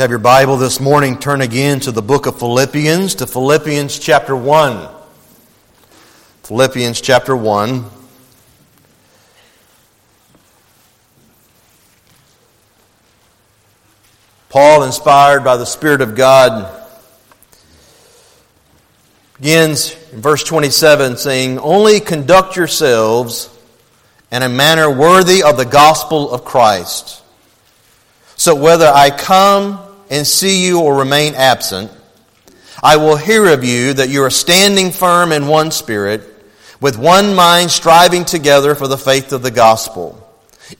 have your Bible this morning, turn again to the book of Philippians, to Philippians chapter 1. Philippians chapter 1. Paul, inspired by the Spirit of God, begins in verse 27 saying, Only conduct yourselves in a manner worthy of the gospel of Christ. So whether I come and see you or remain absent, I will hear of you that you are standing firm in one spirit, with one mind striving together for the faith of the gospel,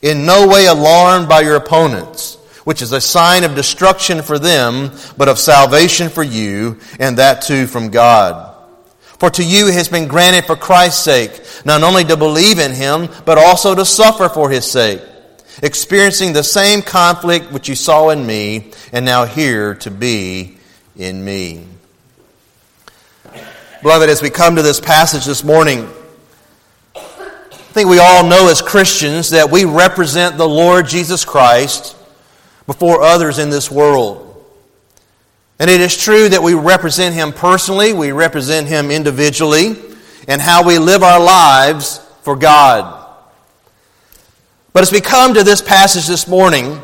in no way alarmed by your opponents, which is a sign of destruction for them, but of salvation for you, and that too from God. For to you it has been granted for Christ's sake, not only to believe in him, but also to suffer for his sake experiencing the same conflict which you saw in me and now hear to be in me. Beloved, as we come to this passage this morning, I think we all know as Christians that we represent the Lord Jesus Christ before others in this world. And it is true that we represent Him personally, we represent Him individually, and how we live our lives for God. But as we come to this passage this morning,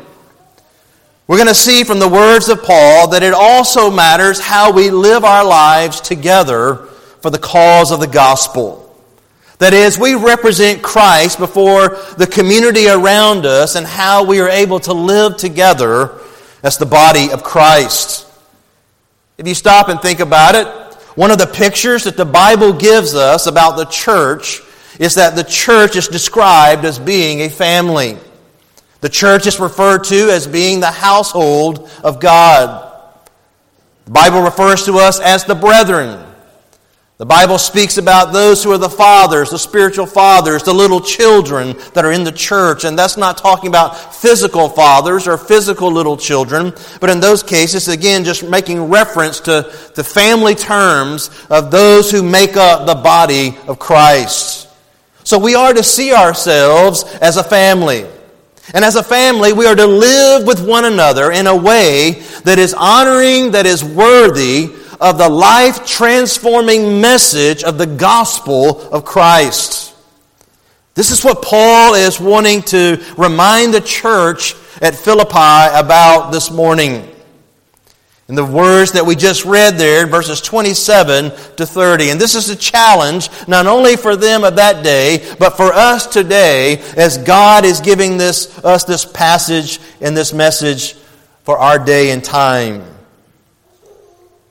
we're going to see from the words of Paul that it also matters how we live our lives together for the cause of the gospel. That is, we represent Christ before the community around us and how we are able to live together as the body of Christ. If you stop and think about it, one of the pictures that the Bible gives us about the church is that the church is described as being a family. The church is referred to as being the household of God. The Bible refers to us as the brethren. The Bible speaks about those who are the fathers, the spiritual fathers, the little children that are in the church. And that's not talking about physical fathers or physical little children, but in those cases, again, just making reference to the family terms of those who make up the body of Christ. So we are to see ourselves as a family. And as a family, we are to live with one another in a way that is honoring, that is worthy of the life transforming message of the gospel of Christ. This is what Paul is wanting to remind the church at Philippi about this morning. In the words that we just read there, verses 27 to 30. And this is a challenge, not only for them of that day, but for us today, as God is giving this, us this passage and this message for our day and time.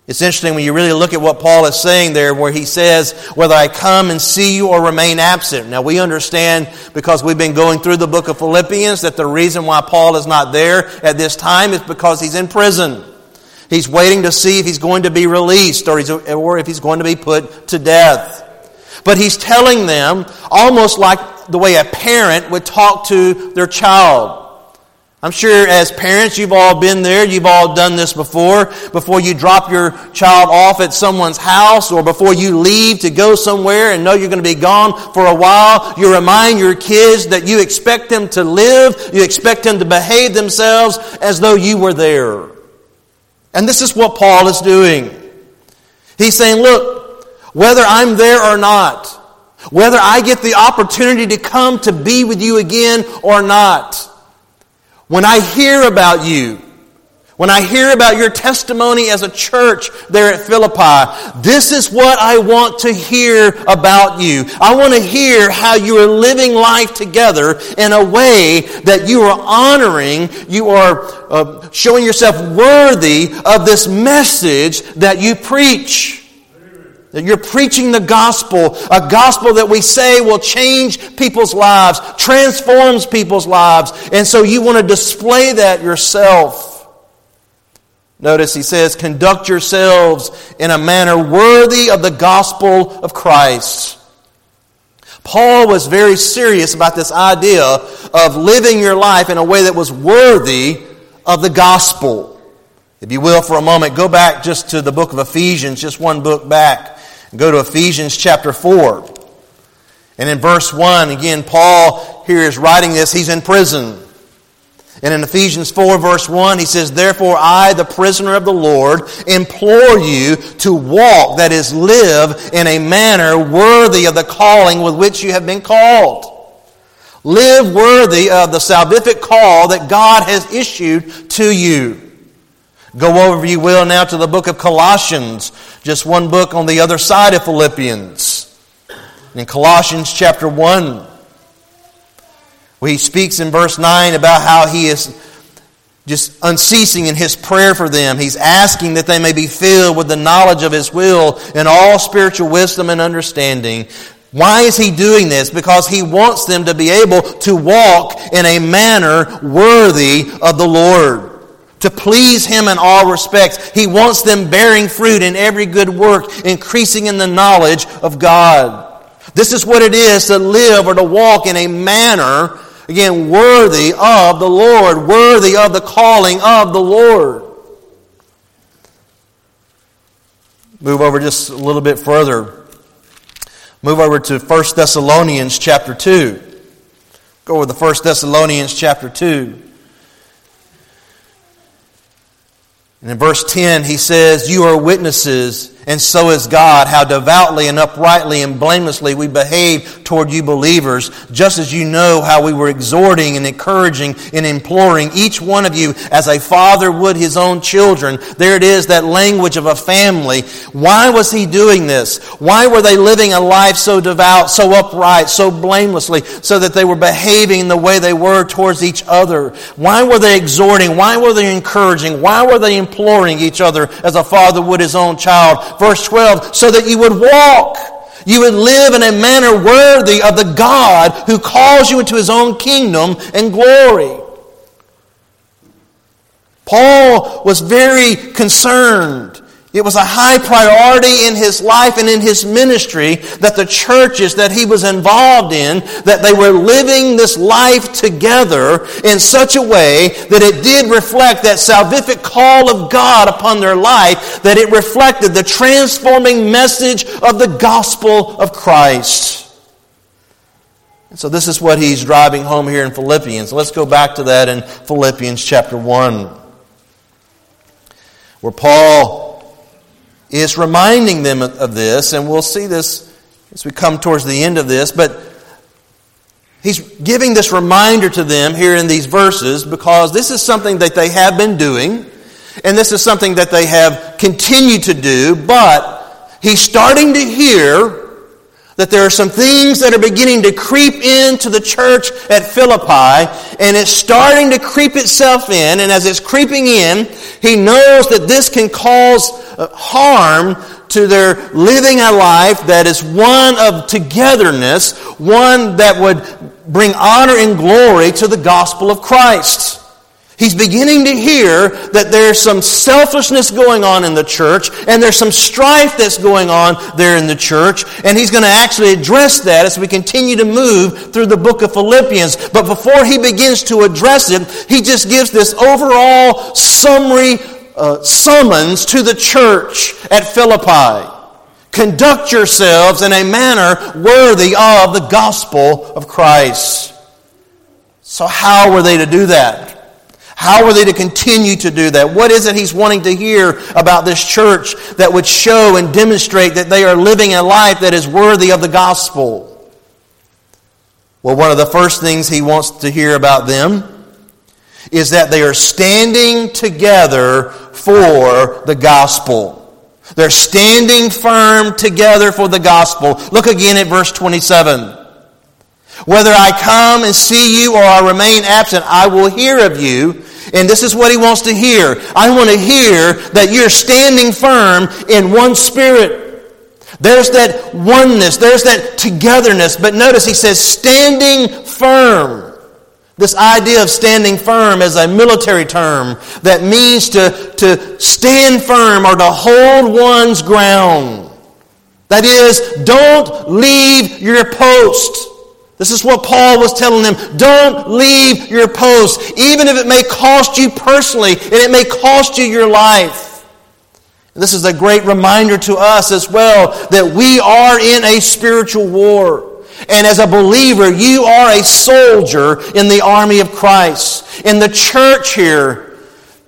It's interesting when you really look at what Paul is saying there, where he says, Whether I come and see you or remain absent. Now, we understand because we've been going through the book of Philippians that the reason why Paul is not there at this time is because he's in prison. He's waiting to see if he's going to be released or, or if he's going to be put to death. But he's telling them almost like the way a parent would talk to their child. I'm sure as parents, you've all been there. You've all done this before. Before you drop your child off at someone's house or before you leave to go somewhere and know you're going to be gone for a while, you remind your kids that you expect them to live, you expect them to behave themselves as though you were there. And this is what Paul is doing. He's saying, look, whether I'm there or not, whether I get the opportunity to come to be with you again or not, when I hear about you, when I hear about your testimony as a church there at Philippi, this is what I want to hear about you. I want to hear how you are living life together in a way that you are honoring, you are uh, showing yourself worthy of this message that you preach. That you're preaching the gospel, a gospel that we say will change people's lives, transforms people's lives. And so you want to display that yourself. Notice he says, conduct yourselves in a manner worthy of the gospel of Christ. Paul was very serious about this idea of living your life in a way that was worthy of the gospel. If you will, for a moment, go back just to the book of Ephesians, just one book back. Go to Ephesians chapter 4. And in verse 1, again, Paul here is writing this. He's in prison. And in Ephesians 4, verse 1, he says, Therefore, I, the prisoner of the Lord, implore you to walk, that is, live in a manner worthy of the calling with which you have been called. Live worthy of the salvific call that God has issued to you. Go over, if you will, now to the book of Colossians, just one book on the other side of Philippians. In Colossians chapter 1, where he speaks in verse 9 about how he is just unceasing in his prayer for them. He's asking that they may be filled with the knowledge of his will and all spiritual wisdom and understanding. Why is he doing this? Because he wants them to be able to walk in a manner worthy of the Lord. To please him in all respects. He wants them bearing fruit in every good work, increasing in the knowledge of God. This is what it is to live or to walk in a manner Again, worthy of the Lord, worthy of the calling of the Lord. Move over just a little bit further. Move over to 1 Thessalonians chapter 2. Go over to 1 Thessalonians chapter 2. And in verse 10, he says, You are witnesses and so is God, how devoutly and uprightly and blamelessly we behave toward you believers, just as you know how we were exhorting and encouraging and imploring each one of you as a father would his own children. There it is, that language of a family. Why was he doing this? Why were they living a life so devout, so upright, so blamelessly, so that they were behaving the way they were towards each other? Why were they exhorting? Why were they encouraging? Why were they imploring each other as a father would his own child? Verse 12, so that you would walk. You would live in a manner worthy of the God who calls you into his own kingdom and glory. Paul was very concerned it was a high priority in his life and in his ministry that the churches that he was involved in, that they were living this life together in such a way that it did reflect that salvific call of God upon their life, that it reflected the transforming message of the gospel of Christ. And so this is what he's driving home here in Philippians. Let's go back to that in Philippians chapter 1, where Paul is reminding them of this, and we'll see this as we come towards the end of this, but he's giving this reminder to them here in these verses because this is something that they have been doing, and this is something that they have continued to do, but he's starting to hear that there are some things that are beginning to creep into the church at Philippi, and it's starting to creep itself in, and as it's creeping in, he knows that this can cause uh, harm to their living a life that is one of togetherness, one that would bring honor and glory to the gospel of Christ. He's beginning to hear that there's some selfishness going on in the church and there's some strife that's going on there in the church. And he's going to actually address that as we continue to move through the book of Philippians. But before he begins to address it, he just gives this overall summary uh, summons to the church at Philippi. Conduct yourselves in a manner worthy of the gospel of Christ. So, how were they to do that? How are they to continue to do that? What is it he's wanting to hear about this church that would show and demonstrate that they are living a life that is worthy of the gospel? Well, one of the first things he wants to hear about them is that they are standing together for the gospel. They're standing firm together for the gospel. Look again at verse 27. Whether I come and see you or I remain absent, I will hear of you. And this is what he wants to hear. I want to hear that you're standing firm in one spirit. There's that oneness, there's that togetherness. But notice he says, standing firm. This idea of standing firm is a military term that means to, to stand firm or to hold one's ground. That is, don't leave your post. This is what Paul was telling them. Don't leave your post, even if it may cost you personally and it may cost you your life. And this is a great reminder to us as well that we are in a spiritual war. And as a believer, you are a soldier in the army of Christ. In the church here,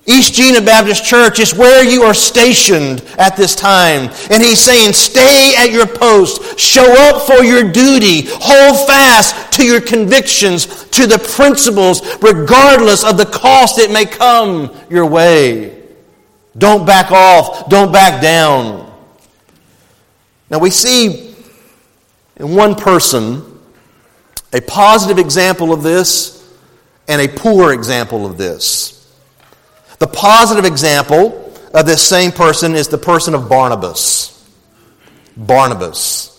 East Jena Baptist Church is where you are stationed at this time. And he's saying, stay at your post. Show up for your duty. Hold fast to your convictions, to the principles, regardless of the cost it may come your way. Don't back off. Don't back down. Now we see in one person a positive example of this and a poor example of this. The positive example of this same person is the person of Barnabas. Barnabas.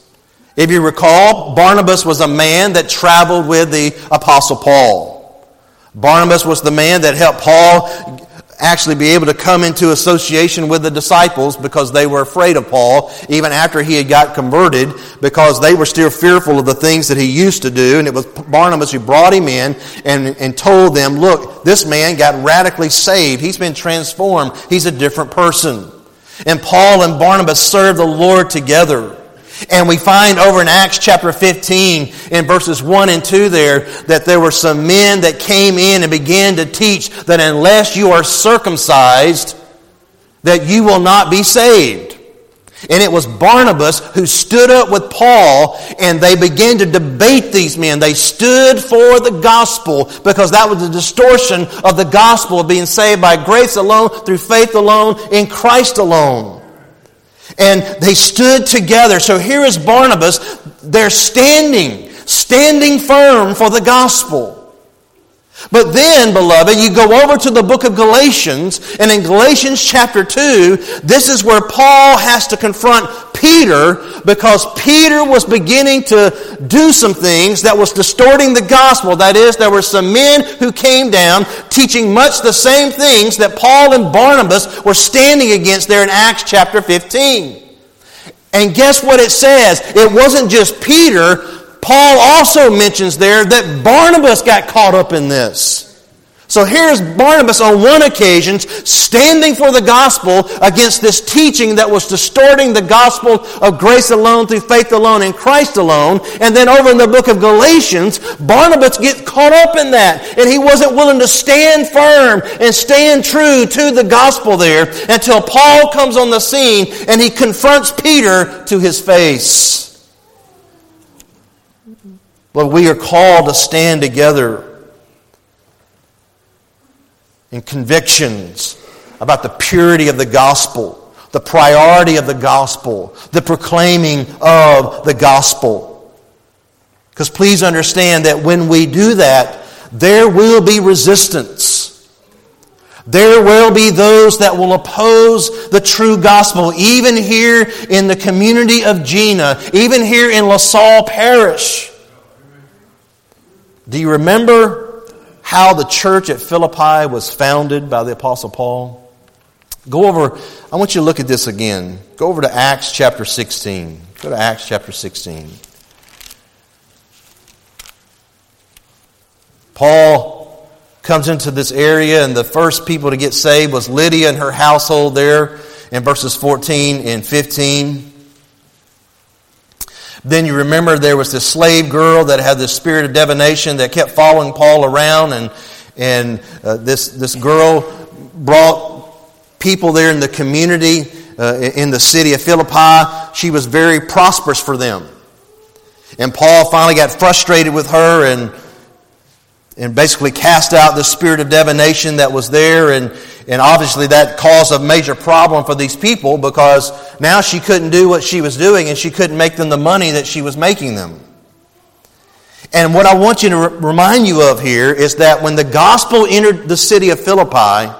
If you recall, Barnabas was a man that traveled with the Apostle Paul. Barnabas was the man that helped Paul actually be able to come into association with the disciples because they were afraid of Paul, even after he had got converted, because they were still fearful of the things that he used to do. And it was Barnabas who brought him in and, and told them, look, this man got radically saved. He's been transformed. He's a different person. And Paul and Barnabas served the Lord together. And we find over in Acts chapter 15 in verses 1 and 2 there that there were some men that came in and began to teach that unless you are circumcised, that you will not be saved. And it was Barnabas who stood up with Paul and they began to debate these men. They stood for the gospel because that was the distortion of the gospel of being saved by grace alone, through faith alone, in Christ alone. And they stood together. So here is Barnabas. They're standing, standing firm for the gospel. But then, beloved, you go over to the book of Galatians, and in Galatians chapter 2, this is where Paul has to confront Peter because Peter was beginning to do some things that was distorting the gospel. That is, there were some men who came down teaching much the same things that Paul and Barnabas were standing against there in Acts chapter 15. And guess what it says? It wasn't just Peter, Paul also mentions there that Barnabas got caught up in this. So here's Barnabas on one occasion standing for the gospel against this teaching that was distorting the gospel of grace alone through faith alone in Christ alone. And then over in the book of Galatians, Barnabas gets caught up in that. And he wasn't willing to stand firm and stand true to the gospel there until Paul comes on the scene and he confronts Peter to his face. But we are called to stand together in convictions about the purity of the gospel, the priority of the gospel, the proclaiming of the gospel. Because please understand that when we do that, there will be resistance. There will be those that will oppose the true gospel, even here in the community of Jena, even here in LaSalle Parish. Do you remember how the church at Philippi was founded by the Apostle Paul? Go over, I want you to look at this again. Go over to Acts chapter 16. Go to Acts chapter 16. Paul comes into this area, and the first people to get saved was Lydia and her household there in verses 14 and 15. Then you remember there was this slave girl that had this spirit of divination that kept following Paul around, and, and uh, this, this girl brought people there in the community uh, in the city of Philippi. She was very prosperous for them. And Paul finally got frustrated with her and and basically cast out the spirit of divination that was there. And, and obviously that caused a major problem for these people because now she couldn't do what she was doing and she couldn't make them the money that she was making them. And what I want you to remind you of here is that when the gospel entered the city of Philippi,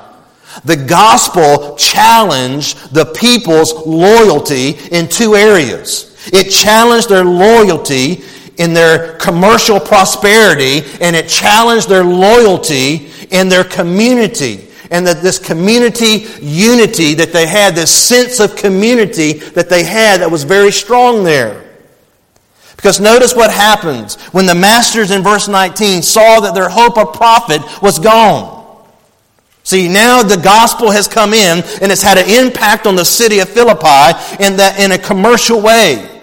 the gospel challenged the people's loyalty in two areas. It challenged their loyalty in their commercial prosperity and it challenged their loyalty in their community. And that this community unity that they had, this sense of community that they had that was very strong there. Because notice what happens when the masters in verse 19 saw that their hope of profit was gone. See, now the gospel has come in and it's had an impact on the city of Philippi in, that, in a commercial way.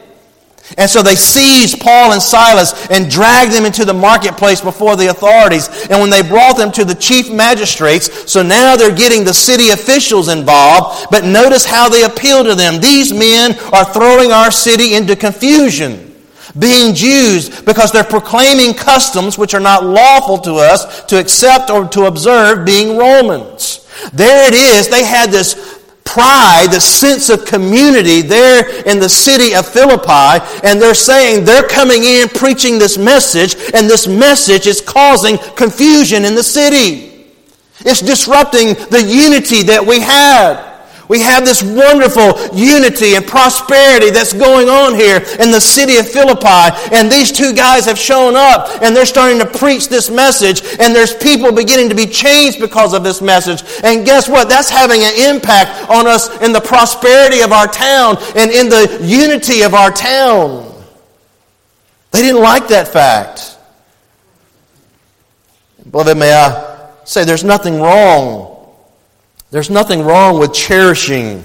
And so they seized Paul and Silas and dragged them into the marketplace before the authorities. And when they brought them to the chief magistrates, so now they're getting the city officials involved, but notice how they appeal to them. These men are throwing our city into confusion being Jews because they're proclaiming customs which are not lawful to us to accept or to observe being Romans. There it is. They had this pride, the sense of community there in the city of Philippi, and they're saying they're coming in preaching this message, and this message is causing confusion in the city. It's disrupting the unity that we had. We have this wonderful unity and prosperity that's going on here in the city of Philippi. And these two guys have shown up and they're starting to preach this message. And there's people beginning to be changed because of this message. And guess what? That's having an impact on us in the prosperity of our town and in the unity of our town. They didn't like that fact. Beloved, may I say there's nothing wrong there's nothing wrong with cherishing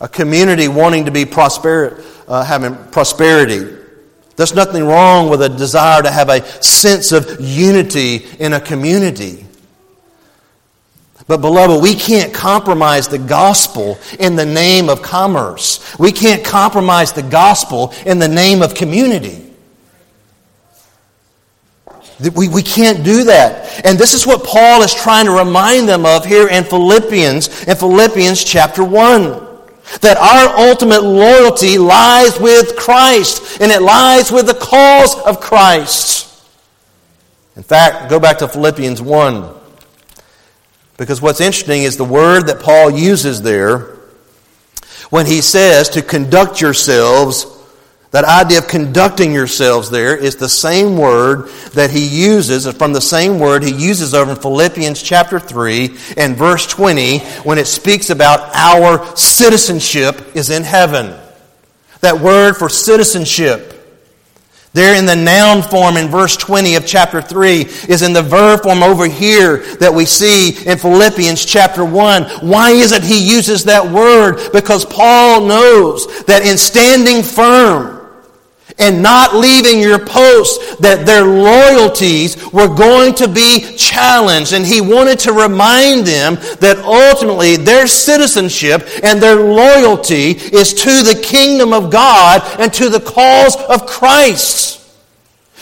a community wanting to be prosper, uh, having prosperity. There's nothing wrong with a desire to have a sense of unity in a community. But, beloved, we can't compromise the gospel in the name of commerce. We can't compromise the gospel in the name of community. We, we can't do that. And this is what Paul is trying to remind them of here in Philippians, in Philippians chapter 1. That our ultimate loyalty lies with Christ, and it lies with the cause of Christ. In fact, go back to Philippians 1. Because what's interesting is the word that Paul uses there when he says to conduct yourselves that idea of conducting yourselves there is the same word that he uses, from the same word he uses over in Philippians chapter 3 and verse 20 when it speaks about our citizenship is in heaven. That word for citizenship there in the noun form in verse 20 of chapter 3 is in the verb form over here that we see in Philippians chapter 1. Why is it he uses that word? Because Paul knows that in standing firm, and not leaving your post, that their loyalties were going to be challenged. And he wanted to remind them that ultimately their citizenship and their loyalty is to the kingdom of God and to the cause of Christ.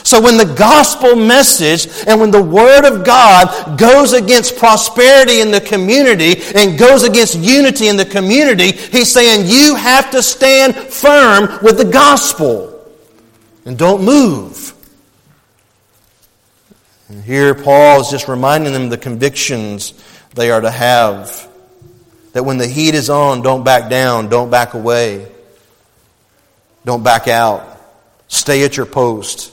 So when the gospel message and when the word of God goes against prosperity in the community and goes against unity in the community, he's saying you have to stand firm with the gospel and don't move. And here, Paul is just reminding them the convictions they are to have. That when the heat is on, don't back down, don't back away, don't back out. Stay at your post.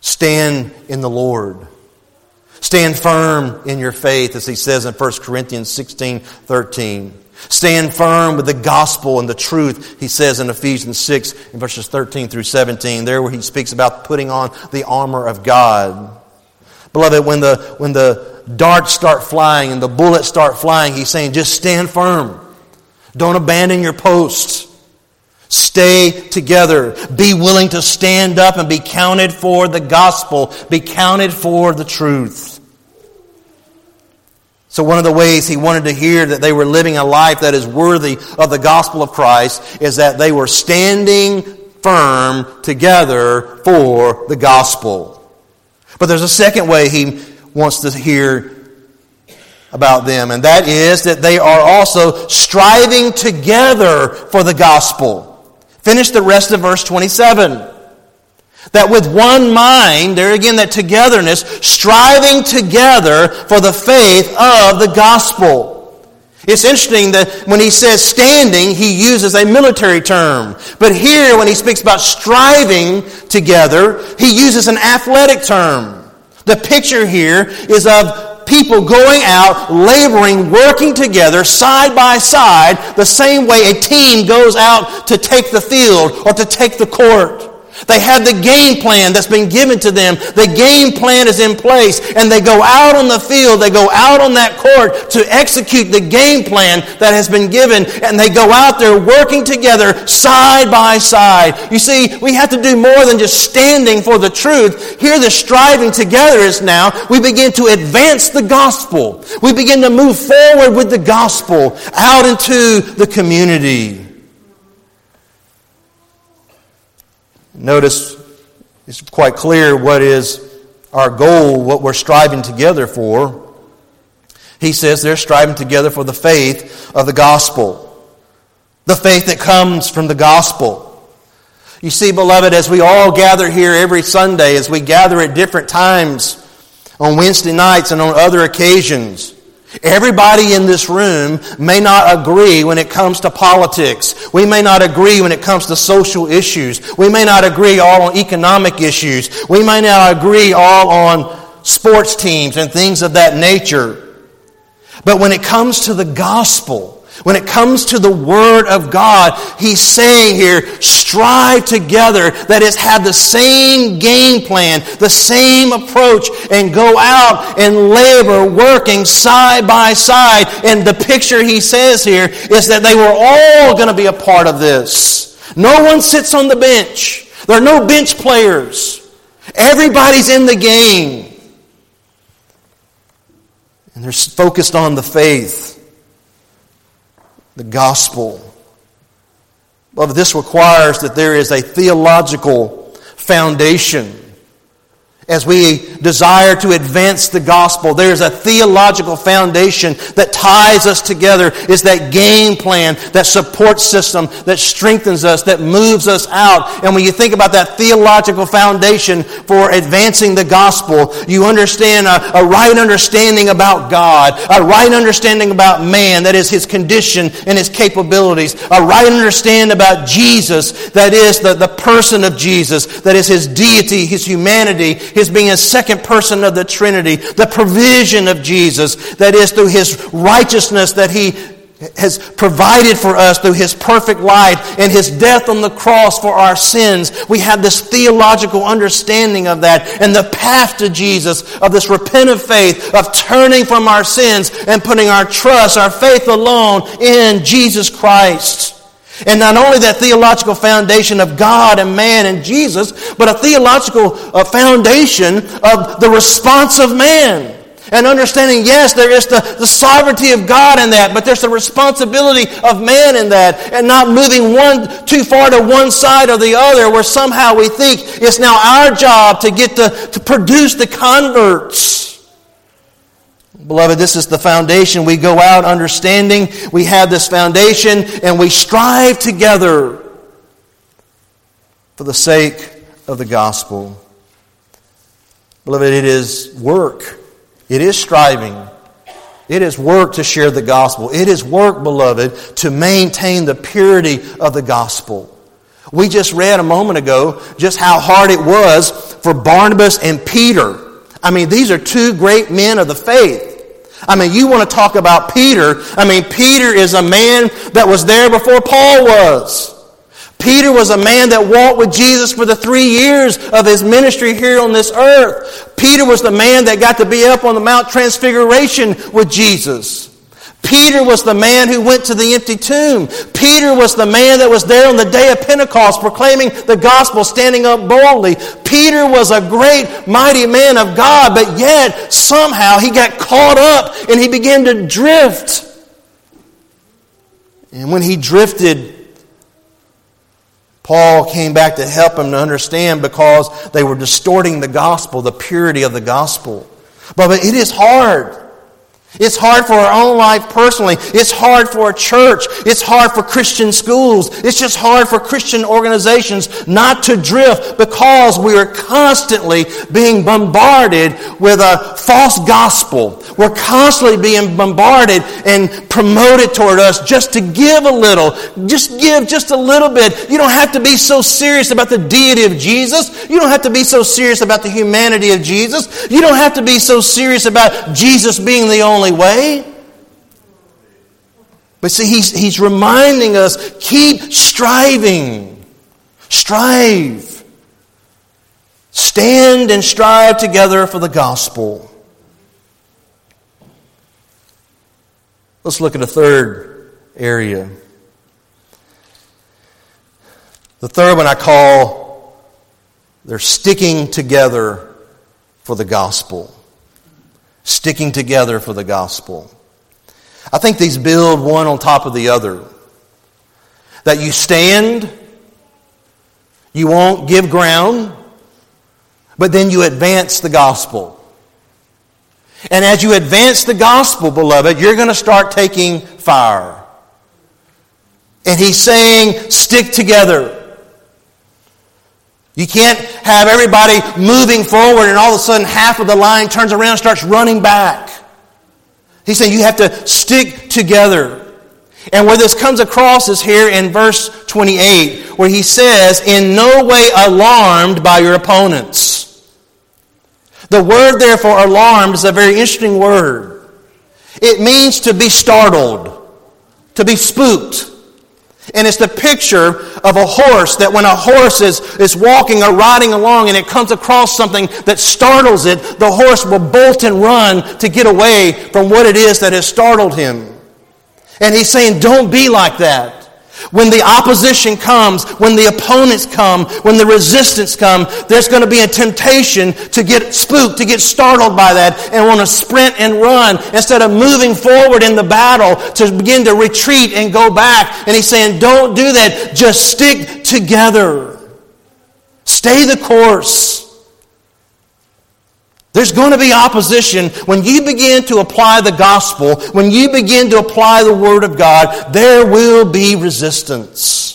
Stand in the Lord. Stand firm in your faith, as he says in 1 Corinthians 16 13. Stand firm with the gospel and the truth, he says in Ephesians 6, in verses 13 through 17, there where he speaks about putting on the armor of God. Beloved, when the, when the darts start flying and the bullets start flying, he's saying, just stand firm. Don't abandon your posts. Stay together. Be willing to stand up and be counted for the gospel. Be counted for the truth. So, one of the ways he wanted to hear that they were living a life that is worthy of the gospel of Christ is that they were standing firm together for the gospel. But there's a second way he wants to hear about them, and that is that they are also striving together for the gospel. Finish the rest of verse 27. That with one mind, there again, that togetherness, striving together for the faith of the gospel. It's interesting that when he says standing, he uses a military term. But here, when he speaks about striving together, he uses an athletic term. The picture here is of people going out, laboring, working together, side by side, the same way a team goes out to take the field or to take the court. They have the game plan that's been given to them. The game plan is in place, and they go out on the field, they go out on that court to execute the game plan that has been given, and they go out there working together side by side. You see, we have to do more than just standing for the truth. Here, the striving together is now we begin to advance the gospel. We begin to move forward with the gospel out into the community. Notice it's quite clear what is our goal, what we're striving together for. He says they're striving together for the faith of the gospel, the faith that comes from the gospel. You see, beloved, as we all gather here every Sunday, as we gather at different times on Wednesday nights and on other occasions, Everybody in this room may not agree when it comes to politics. We may not agree when it comes to social issues. We may not agree all on economic issues. We may not agree all on sports teams and things of that nature. But when it comes to the gospel, when it comes to the Word of God, he's saying here, strive together, that is, have the same game plan, the same approach, and go out and labor working side by side. And the picture he says here is that they were all going to be a part of this. No one sits on the bench. There are no bench players. Everybody's in the game. And they're focused on the faith the gospel. But this requires that there is a theological foundation as we desire to advance the gospel. There's a theological foundation that ties us together, is that game plan, that support system that strengthens us, that moves us out. And when you think about that theological foundation for advancing the gospel, you understand a, a right understanding about God, a right understanding about man, that is his condition and his capabilities, a right understanding about Jesus, that is the, the person of Jesus, that is his deity, his humanity, his being a second person of the Trinity, the provision of Jesus, that is through his righteousness that he has provided for us through his perfect life and his death on the cross for our sins. We have this theological understanding of that and the path to Jesus, of this repentant faith, of turning from our sins and putting our trust, our faith alone in Jesus Christ. And not only that theological foundation of God and man and Jesus, but a theological uh, foundation of the response of man. And understanding, yes, there is the, the sovereignty of God in that, but there's the responsibility of man in that, and not moving one too far to one side or the other, where somehow we think it's now our job to get to, to produce the converts. Beloved, this is the foundation. We go out understanding we have this foundation and we strive together for the sake of the gospel. Beloved, it is work. It is striving. It is work to share the gospel. It is work, beloved, to maintain the purity of the gospel. We just read a moment ago just how hard it was for Barnabas and Peter. I mean, these are two great men of the faith. I mean, you want to talk about Peter. I mean, Peter is a man that was there before Paul was. Peter was a man that walked with Jesus for the three years of his ministry here on this earth. Peter was the man that got to be up on the Mount Transfiguration with Jesus. Peter was the man who went to the empty tomb. Peter was the man that was there on the day of Pentecost proclaiming the gospel, standing up boldly. Peter was a great, mighty man of God, but yet somehow he got caught up and he began to drift. And when he drifted, Paul came back to help him to understand because they were distorting the gospel, the purity of the gospel. But it is hard. It's hard for our own life personally. It's hard for a church. It's hard for Christian schools. It's just hard for Christian organizations not to drift because we are constantly being bombarded with a false gospel. We're constantly being bombarded and promoted toward us just to give a little. Just give just a little bit. You don't have to be so serious about the deity of Jesus. You don't have to be so serious about the humanity of Jesus. You don't have to be so serious about Jesus being the only only way. But see, he's, he's reminding us keep striving. Strive. Stand and strive together for the gospel. Let's look at a third area. The third one I call they're sticking together for the gospel. Sticking together for the gospel. I think these build one on top of the other. That you stand, you won't give ground, but then you advance the gospel. And as you advance the gospel, beloved, you're going to start taking fire. And he's saying, stick together. You can't have everybody moving forward and all of a sudden half of the line turns around and starts running back. He's saying you have to stick together. And where this comes across is here in verse 28, where he says, In no way alarmed by your opponents. The word, therefore, alarmed is a very interesting word. It means to be startled, to be spooked. And it's the picture of a horse that when a horse is, is walking or riding along and it comes across something that startles it, the horse will bolt and run to get away from what it is that has startled him. And he's saying, don't be like that. When the opposition comes, when the opponents come, when the resistance come, there's going to be a temptation to get spooked, to get startled by that and want to sprint and run instead of moving forward in the battle to begin to retreat and go back. And he's saying, don't do that. Just stick together. Stay the course. There's going to be opposition when you begin to apply the gospel, when you begin to apply the word of God, there will be resistance.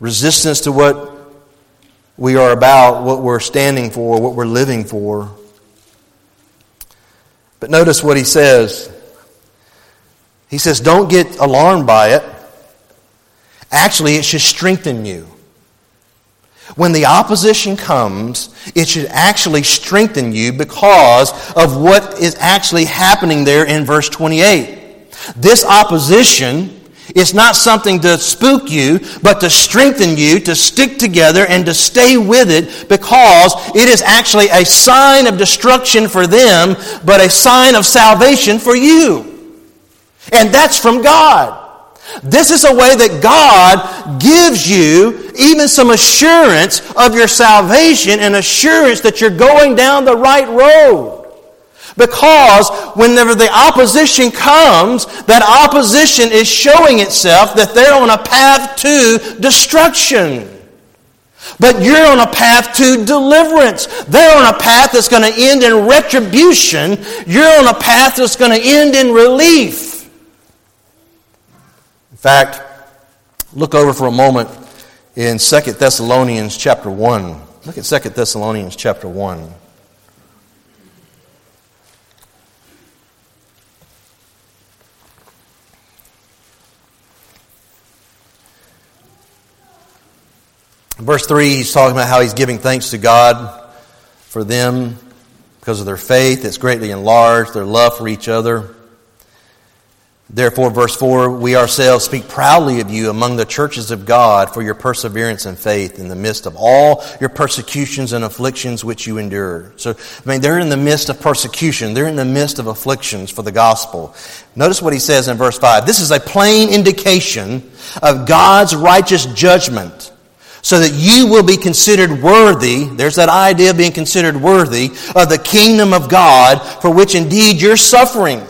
Resistance to what we are about, what we're standing for, what we're living for. But notice what he says. He says, Don't get alarmed by it. Actually, it should strengthen you. When the opposition comes, it should actually strengthen you because of what is actually happening there in verse 28. This opposition is not something to spook you, but to strengthen you, to stick together, and to stay with it because it is actually a sign of destruction for them, but a sign of salvation for you. And that's from God. This is a way that God gives you even some assurance of your salvation and assurance that you're going down the right road. Because whenever the opposition comes, that opposition is showing itself that they're on a path to destruction. But you're on a path to deliverance. They're on a path that's going to end in retribution. You're on a path that's going to end in relief fact, look over for a moment in 2 Thessalonians chapter 1. Look at 2 Thessalonians chapter 1. Verse 3, he's talking about how he's giving thanks to God for them because of their faith that's greatly enlarged, their love for each other. Therefore, verse 4, we ourselves speak proudly of you among the churches of God for your perseverance and faith in the midst of all your persecutions and afflictions which you endure. So, I mean, they're in the midst of persecution. They're in the midst of afflictions for the gospel. Notice what he says in verse 5. This is a plain indication of God's righteous judgment so that you will be considered worthy. There's that idea of being considered worthy of the kingdom of God for which indeed you're suffering.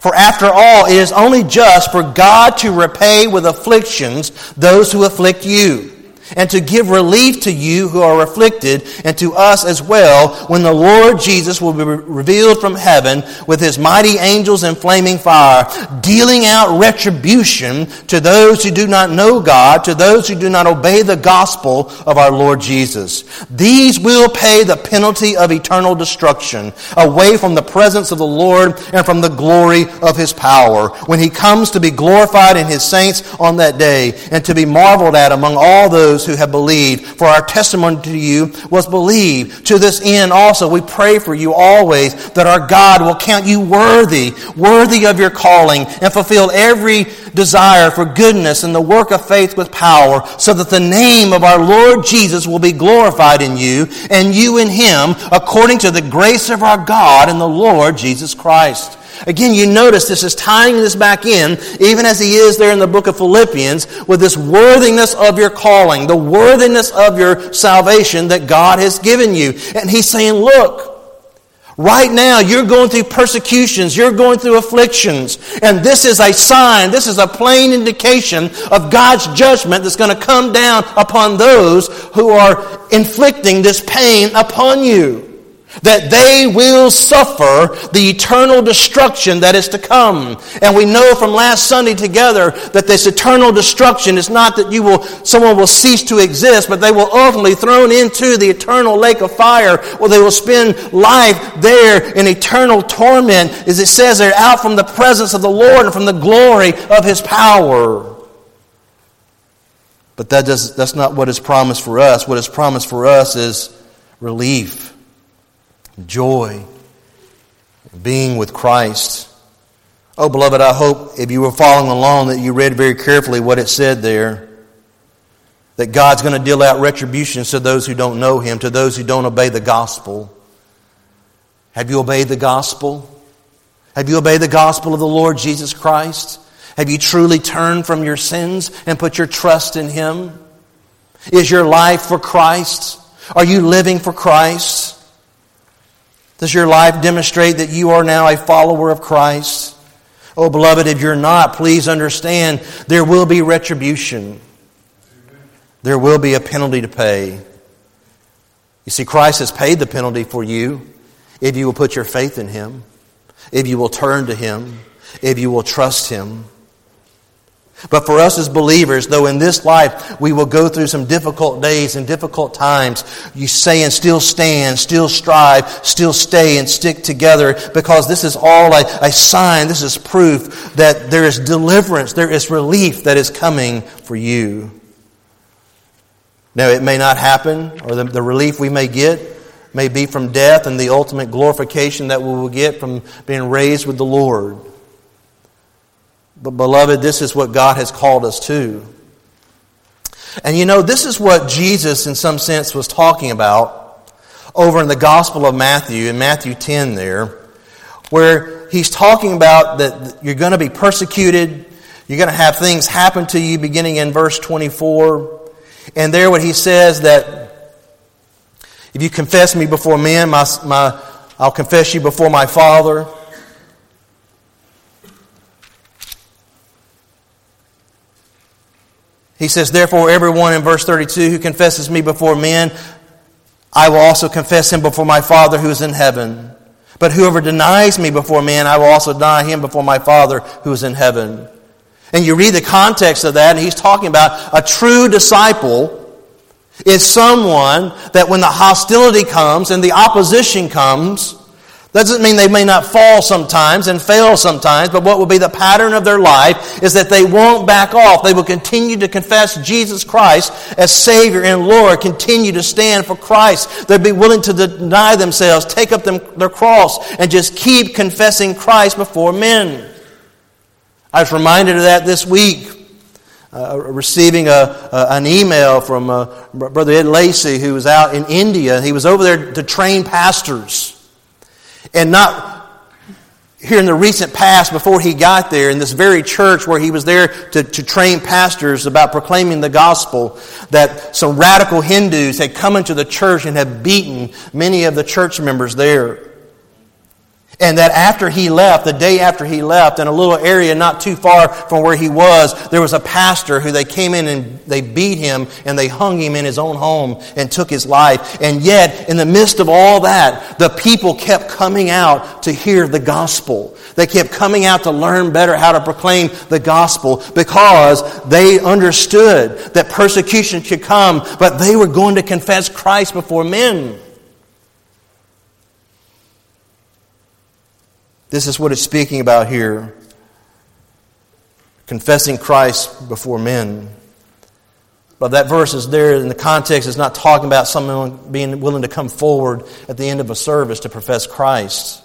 For after all, it is only just for God to repay with afflictions those who afflict you and to give relief to you who are afflicted, and to us as well, when the Lord Jesus will be revealed from heaven with his mighty angels in flaming fire, dealing out retribution to those who do not know God, to those who do not obey the gospel of our Lord Jesus. These will pay the penalty of eternal destruction, away from the presence of the Lord and from the glory of his power, when he comes to be glorified in his saints on that day, and to be marveled at among all those those who have believed. For our testimony to you was believed. To this end also we pray for you always that our God will count you worthy, worthy of your calling, and fulfill every desire for goodness and the work of faith with power, so that the name of our Lord Jesus will be glorified in you, and you in him, according to the grace of our God and the Lord Jesus Christ. Again, you notice this is tying this back in, even as he is there in the book of Philippians, with this worthiness of your calling, the worthiness of your salvation that God has given you. And he's saying, look, Right now, you're going through persecutions, you're going through afflictions, and this is a sign, this is a plain indication of God's judgment that's going to come down upon those who are inflicting this pain upon you that they will suffer the eternal destruction that is to come. And we know from last Sunday together that this eternal destruction is not that you will, someone will cease to exist, but they will ultimately thrown into the eternal lake of fire where they will spend life there in eternal torment, as it says they're out from the presence of the Lord and from the glory of His power. But that does, that's not what is promised for us. What is promised for us is relief joy, being with Christ. Oh, beloved, I hope if you were following along that you read very carefully what it said there. That God's going to deal out retributions to those who don't know Him, to those who don't obey the gospel. Have you obeyed the gospel? Have you obeyed the gospel of the Lord Jesus Christ? Have you truly turned from your sins and put your trust in Him? Is your life for Christ? Are you living for Christ? Does your life demonstrate that you are now a follower of Christ? Oh, beloved, if you're not, please understand there will be retribution. There will be a penalty to pay. You see, Christ has paid the penalty for you if you will put your faith in Him, if you will turn to Him, if you will trust Him. But for us as believers, though in this life we will go through some difficult days and difficult times, you say and still stand, still strive, still stay and stick together because this is all a, a sign, this is proof that there is deliverance, there is relief that is coming for you. Now, it may not happen, or the, the relief we may get may be from death and the ultimate glorification that we will get from being raised with the Lord. But, beloved, this is what God has called us to. And you know, this is what Jesus, in some sense, was talking about over in the Gospel of Matthew, in Matthew 10 there, where he's talking about that you're going to be persecuted, you're going to have things happen to you beginning in verse 24. And there, what he says that if you confess me before men, my, my, I'll confess you before my Father. He says, Therefore, everyone in verse 32 who confesses me before men, I will also confess him before my Father who is in heaven. But whoever denies me before men, I will also deny him before my Father who is in heaven. And you read the context of that, and he's talking about a true disciple is someone that when the hostility comes and the opposition comes, doesn't mean they may not fall sometimes and fail sometimes, but what will be the pattern of their life is that they won't back off. They will continue to confess Jesus Christ as Savior and Lord, continue to stand for Christ. They'll be willing to deny themselves, take up them, their cross, and just keep confessing Christ before men. I was reminded of that this week. Uh, receiving a, uh, an email from uh, Brother Ed Lacey, who was out in India. He was over there to train pastors. And not here in the recent past, before he got there, in this very church where he was there to, to train pastors about proclaiming the gospel, that some radical Hindus had come into the church and had beaten many of the church members there. And that after he left, the day after he left, in a little area not too far from where he was, there was a pastor who they came in and they beat him and they hung him in his own home and took his life. And yet, in the midst of all that, the people kept coming out to hear the gospel. They kept coming out to learn better how to proclaim the gospel because they understood that persecution could come, but they were going to confess Christ before men. This is what it's speaking about here confessing Christ before men. But that verse is there in the context, it's not talking about someone being willing to come forward at the end of a service to profess Christ.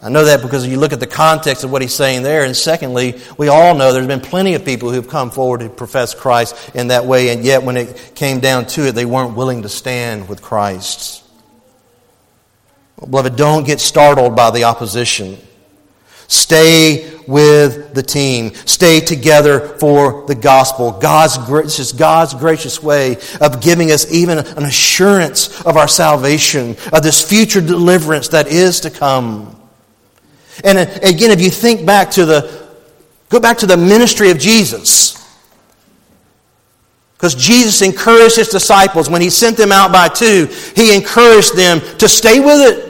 I know that because you look at the context of what he's saying there. And secondly, we all know there's been plenty of people who've come forward to profess Christ in that way, and yet when it came down to it, they weren't willing to stand with Christ. Beloved, don't get startled by the opposition. Stay with the team. Stay together for the gospel. God's gracious, God's gracious way of giving us even an assurance of our salvation, of this future deliverance that is to come. And uh, again, if you think back to the, go back to the ministry of Jesus. Because Jesus encouraged his disciples when he sent them out by two, he encouraged them to stay with it.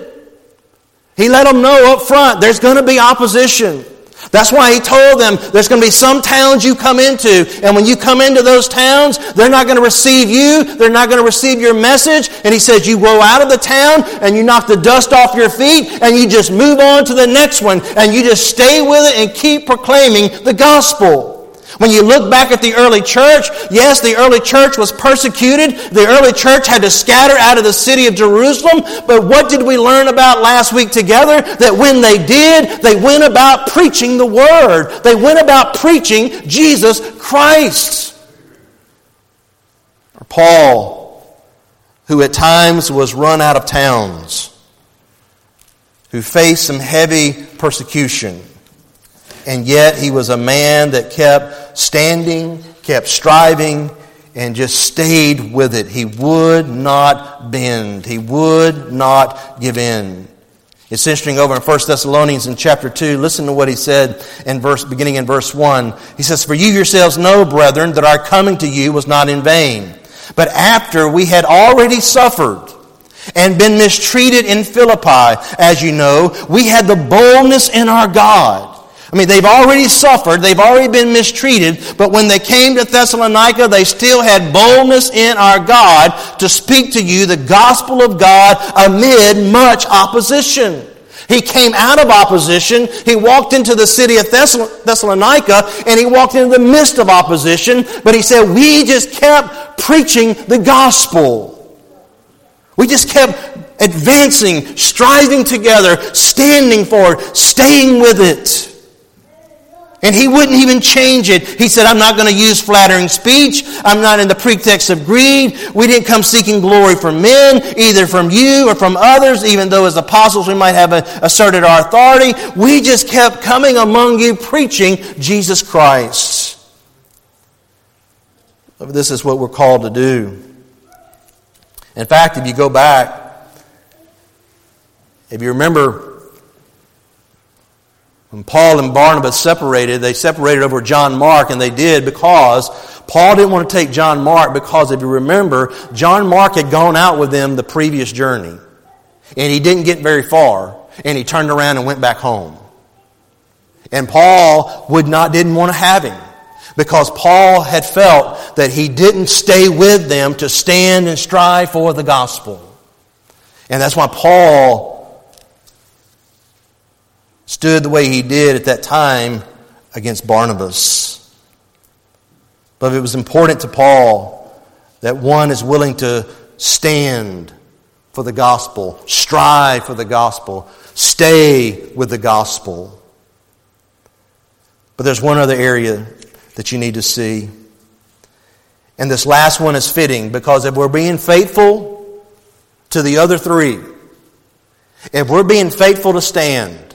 He let them know up front there's going to be opposition. That's why he told them there's going to be some towns you come into, and when you come into those towns, they're not going to receive you, they're not going to receive your message. And he says, You go out of the town and you knock the dust off your feet, and you just move on to the next one, and you just stay with it and keep proclaiming the gospel. When you look back at the early church, yes, the early church was persecuted. The early church had to scatter out of the city of Jerusalem. But what did we learn about last week together? That when they did, they went about preaching the word. They went about preaching Jesus Christ. Or Paul, who at times was run out of towns, who faced some heavy persecution and yet he was a man that kept standing, kept striving, and just stayed with it. He would not bend. He would not give in. It's interesting over in 1 Thessalonians in chapter 2, listen to what he said in verse, beginning in verse 1. He says, For you yourselves know, brethren, that our coming to you was not in vain. But after we had already suffered and been mistreated in Philippi, as you know, we had the boldness in our God I mean, they've already suffered, they've already been mistreated, but when they came to Thessalonica, they still had boldness in our God to speak to you the gospel of God amid much opposition. He came out of opposition. He walked into the city of Thessalonica and he walked into the midst of opposition. But he said, We just kept preaching the gospel. We just kept advancing, striving together, standing for it, staying with it. And he wouldn't even change it. He said, I'm not going to use flattering speech. I'm not in the pretext of greed. We didn't come seeking glory from men, either from you or from others, even though as apostles we might have asserted our authority. We just kept coming among you preaching Jesus Christ. This is what we're called to do. In fact, if you go back, if you remember when Paul and Barnabas separated, they separated over John Mark, and they did because Paul didn't want to take John Mark because if you remember, John Mark had gone out with them the previous journey. And he didn't get very far, and he turned around and went back home. And Paul would not, didn't want to have him because Paul had felt that he didn't stay with them to stand and strive for the gospel. And that's why Paul stood the way he did at that time against Barnabas. But it was important to Paul that one is willing to stand for the gospel, strive for the gospel, stay with the gospel. But there's one other area that you need to see. And this last one is fitting because if we're being faithful to the other three, if we're being faithful to stand,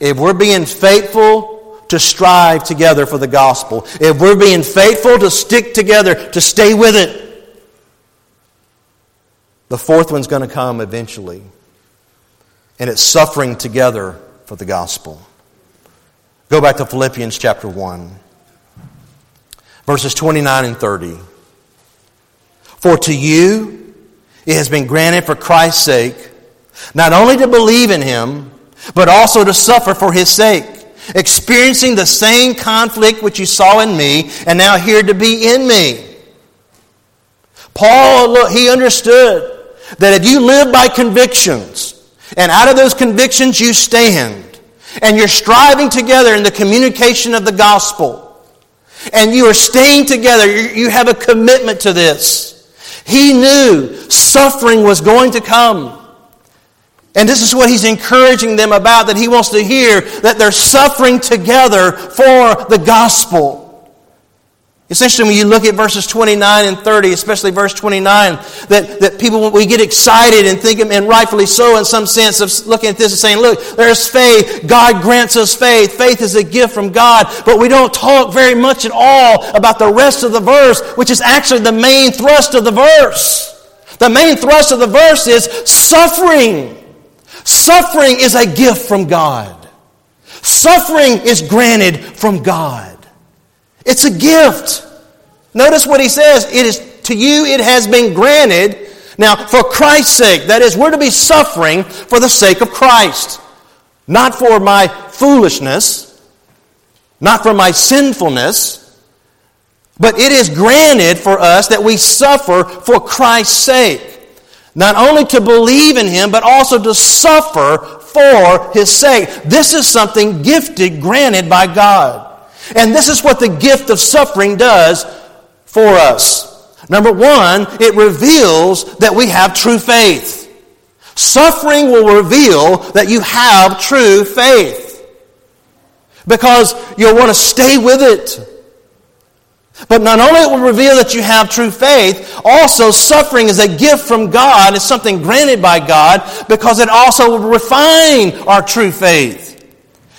if we're being faithful to strive together for the gospel, if we're being faithful to stick together, to stay with it, the fourth one's going to come eventually. And it's suffering together for the gospel. Go back to Philippians chapter 1, verses 29 and 30. For to you it has been granted for Christ's sake not only to believe in him, but also to suffer for his sake, experiencing the same conflict which you saw in me and now hear to be in me. Paul, look, he understood that if you live by convictions, and out of those convictions you stand, and you're striving together in the communication of the gospel, and you are staying together, you have a commitment to this. He knew suffering was going to come. And this is what he's encouraging them about that he wants to hear that they're suffering together for the gospel. Essentially, when you look at verses 29 and 30, especially verse 29, that, that people, we get excited and think, and rightfully so in some sense, of looking at this and saying, look, there's faith. God grants us faith. Faith is a gift from God. But we don't talk very much at all about the rest of the verse, which is actually the main thrust of the verse. The main thrust of the verse is suffering. Suffering is a gift from God. Suffering is granted from God. It's a gift. Notice what he says. It is to you it has been granted. Now, for Christ's sake, that is, we're to be suffering for the sake of Christ. Not for my foolishness, not for my sinfulness, but it is granted for us that we suffer for Christ's sake. Not only to believe in Him, but also to suffer for His sake. This is something gifted, granted by God. And this is what the gift of suffering does for us. Number one, it reveals that we have true faith. Suffering will reveal that you have true faith. Because you'll want to stay with it. But not only it will reveal that you have true faith, also suffering is a gift from God. It's something granted by God because it also will refine our true faith.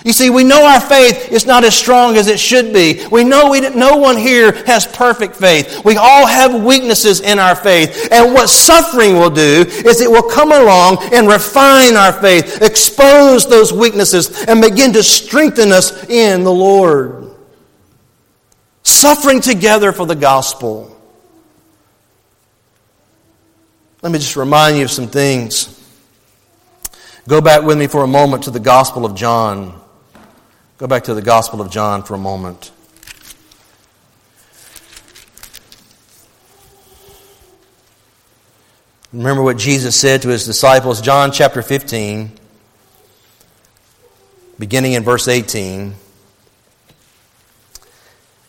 You see, we know our faith is not as strong as it should be. We know we, no one here has perfect faith. We all have weaknesses in our faith. And what suffering will do is it will come along and refine our faith, expose those weaknesses, and begin to strengthen us in the Lord. Suffering together for the gospel. Let me just remind you of some things. Go back with me for a moment to the Gospel of John. Go back to the Gospel of John for a moment. Remember what Jesus said to his disciples, John chapter 15, beginning in verse 18.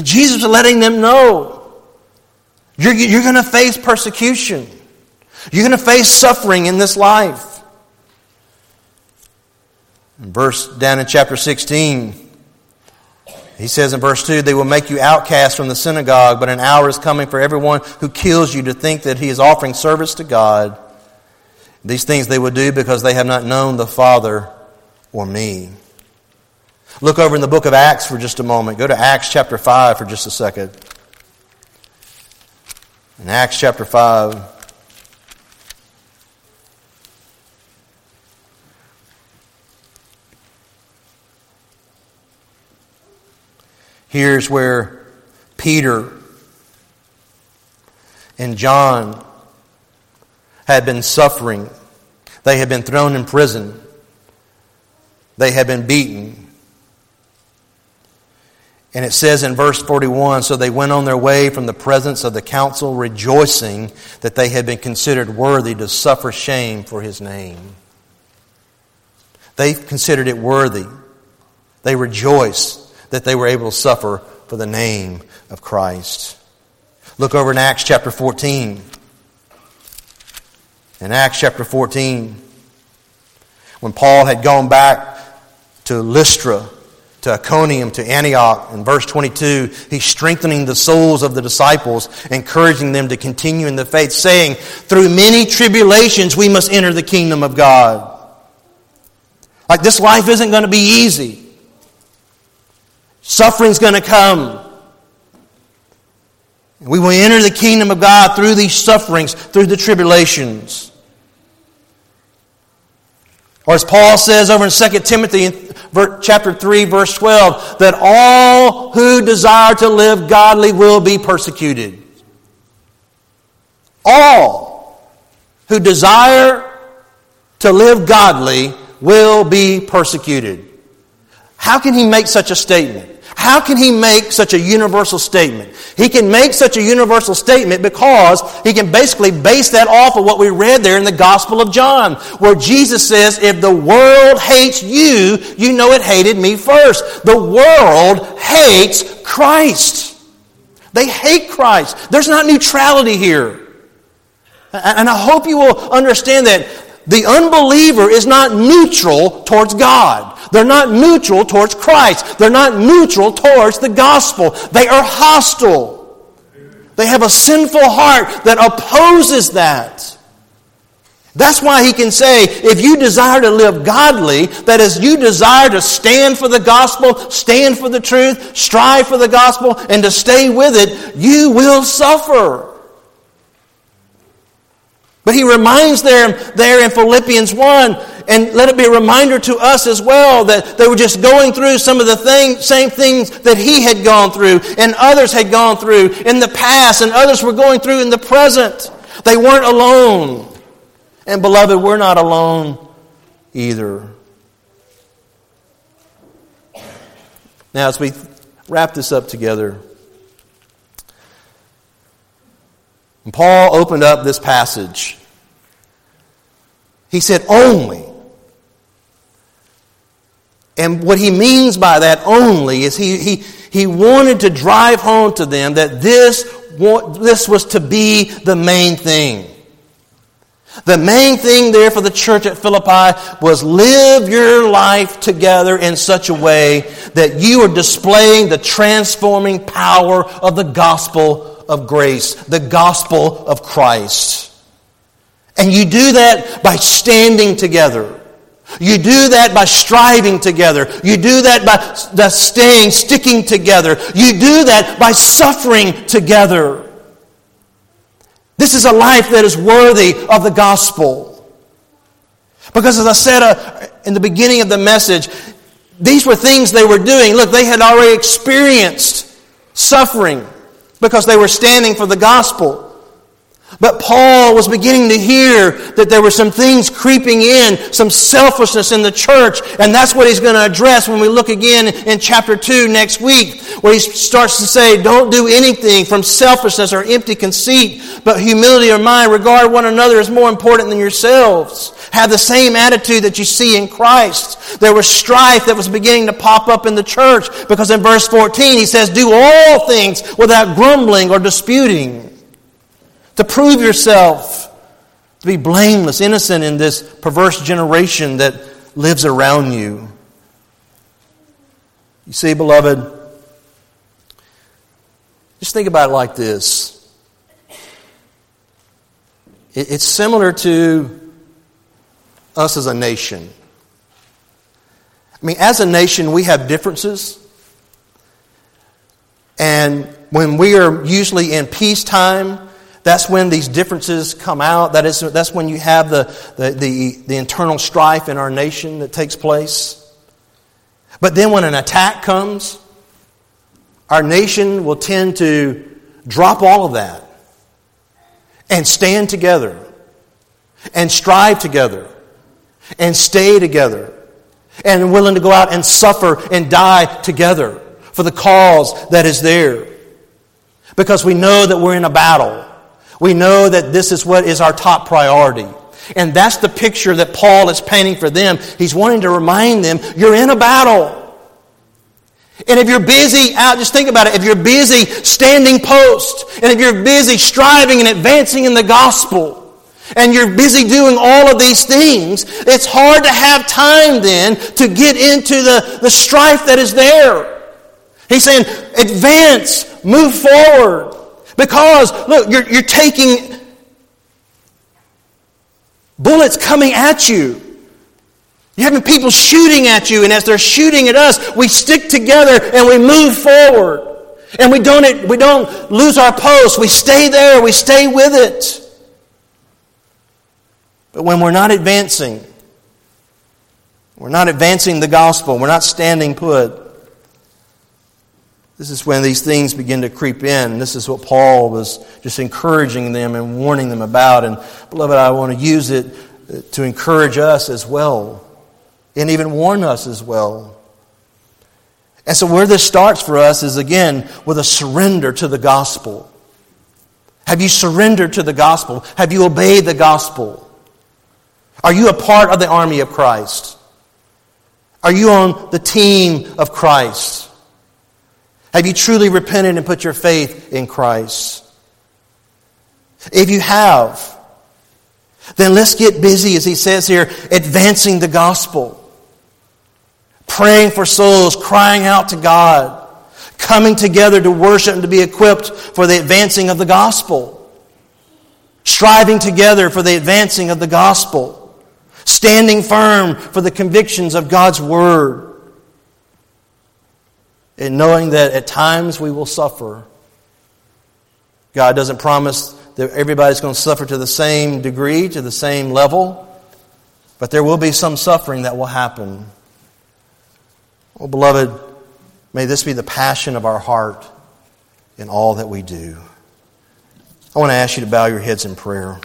Jesus is letting them know you're, you're going to face persecution. You're going to face suffering in this life. In verse down in chapter 16, he says in verse 2, they will make you outcast from the synagogue, but an hour is coming for everyone who kills you to think that he is offering service to God. These things they will do because they have not known the Father or me. Look over in the book of Acts for just a moment. Go to Acts chapter 5 for just a second. In Acts chapter 5. Here's where Peter and John had been suffering. They had been thrown in prison. They had been beaten. And it says in verse 41 So they went on their way from the presence of the council, rejoicing that they had been considered worthy to suffer shame for his name. They considered it worthy. They rejoiced that they were able to suffer for the name of Christ. Look over in Acts chapter 14. In Acts chapter 14, when Paul had gone back to Lystra, to Iconium, to Antioch, in verse 22, he's strengthening the souls of the disciples, encouraging them to continue in the faith, saying, Through many tribulations we must enter the kingdom of God. Like this life isn't going to be easy. Suffering's going to come. We will enter the kingdom of God through these sufferings, through the tribulations. Or as Paul says over in 2 Timothy chapter 3 verse 12, that all who desire to live godly will be persecuted. All who desire to live godly will be persecuted. How can he make such a statement? How can he make such a universal statement? He can make such a universal statement because he can basically base that off of what we read there in the Gospel of John, where Jesus says, If the world hates you, you know it hated me first. The world hates Christ. They hate Christ. There's not neutrality here. And I hope you will understand that the unbeliever is not neutral towards God. They're not neutral towards Christ. They're not neutral towards the gospel. They are hostile. They have a sinful heart that opposes that. That's why he can say, if you desire to live godly, that is, you desire to stand for the gospel, stand for the truth, strive for the gospel, and to stay with it, you will suffer. But he reminds them there in Philippians 1, and let it be a reminder to us as well that they were just going through some of the thing, same things that he had gone through, and others had gone through in the past, and others were going through in the present. They weren't alone. And beloved, we're not alone either. Now, as we wrap this up together, And Paul opened up this passage. He said, only. And what he means by that only is he, he, he wanted to drive home to them that this, this was to be the main thing. The main thing there for the church at Philippi was live your life together in such a way that you are displaying the transforming power of the gospel of grace, the gospel of Christ. And you do that by standing together. You do that by striving together. You do that by staying, sticking together. You do that by suffering together. This is a life that is worthy of the gospel. Because as I said uh, in the beginning of the message, these were things they were doing. Look, they had already experienced suffering because they were standing for the gospel. But Paul was beginning to hear that there were some things creeping in, some selfishness in the church, and that's what he's going to address when we look again in chapter 2 next week, where he starts to say, Don't do anything from selfishness or empty conceit, but humility or mind. Regard one another as more important than yourselves. Have the same attitude that you see in Christ. There was strife that was beginning to pop up in the church because in verse 14 he says, Do all things without grumbling or disputing to prove yourself to be blameless, innocent in this perverse generation that lives around you. You see, beloved, just think about it like this. It's similar to us as a nation. I mean, as a nation, we have differences. And when we are usually in peacetime, that's when these differences come out. That is, that's when you have the, the, the, the internal strife in our nation that takes place. But then when an attack comes, our nation will tend to drop all of that and stand together and strive together and stay together and willing to go out and suffer and die together for the cause that is there. Because we know that we're in a battle. We know that this is what is our top priority. And that's the picture that Paul is painting for them. He's wanting to remind them you're in a battle. And if you're busy out, just think about it. If you're busy standing post, and if you're busy striving and advancing in the gospel, and you're busy doing all of these things, it's hard to have time then to get into the, the strife that is there. He's saying, advance, move forward. Because, look, you're, you're taking bullets coming at you. You're having people shooting at you, and as they're shooting at us, we stick together and we move forward. And we don't, we don't lose our post. We stay there, we stay with it. But when we're not advancing, we're not advancing the gospel, we're not standing put, this is when these things begin to creep in. This is what Paul was just encouraging them and warning them about. And, beloved, I want to use it uh, to encourage us as well. and even warn us as well. And so, where this starts for us is again with a surrender to the gospel. Have you surrendered to the gospel? Have you obeyed the gospel? Are you a part of the army of Christ? Are you on the team of Christ? Have you truly repented and put your faith in Christ? If you have, then let's get busy, as he says here, advancing the gospel, praying for souls, crying out to God, coming together to worship and to be equipped for the advancing of the gospel, striving together for the advancing of the gospel, standing firm for the convictions of God's word, and knowing that at times we will suffer. God doesn't promise that everybody's going to suffer to the same degree, to the same level, but there will be some suffering that will happen. Oh, beloved, may this be the passion of our heart in all that we do. I want to ask you to bow your heads in prayer.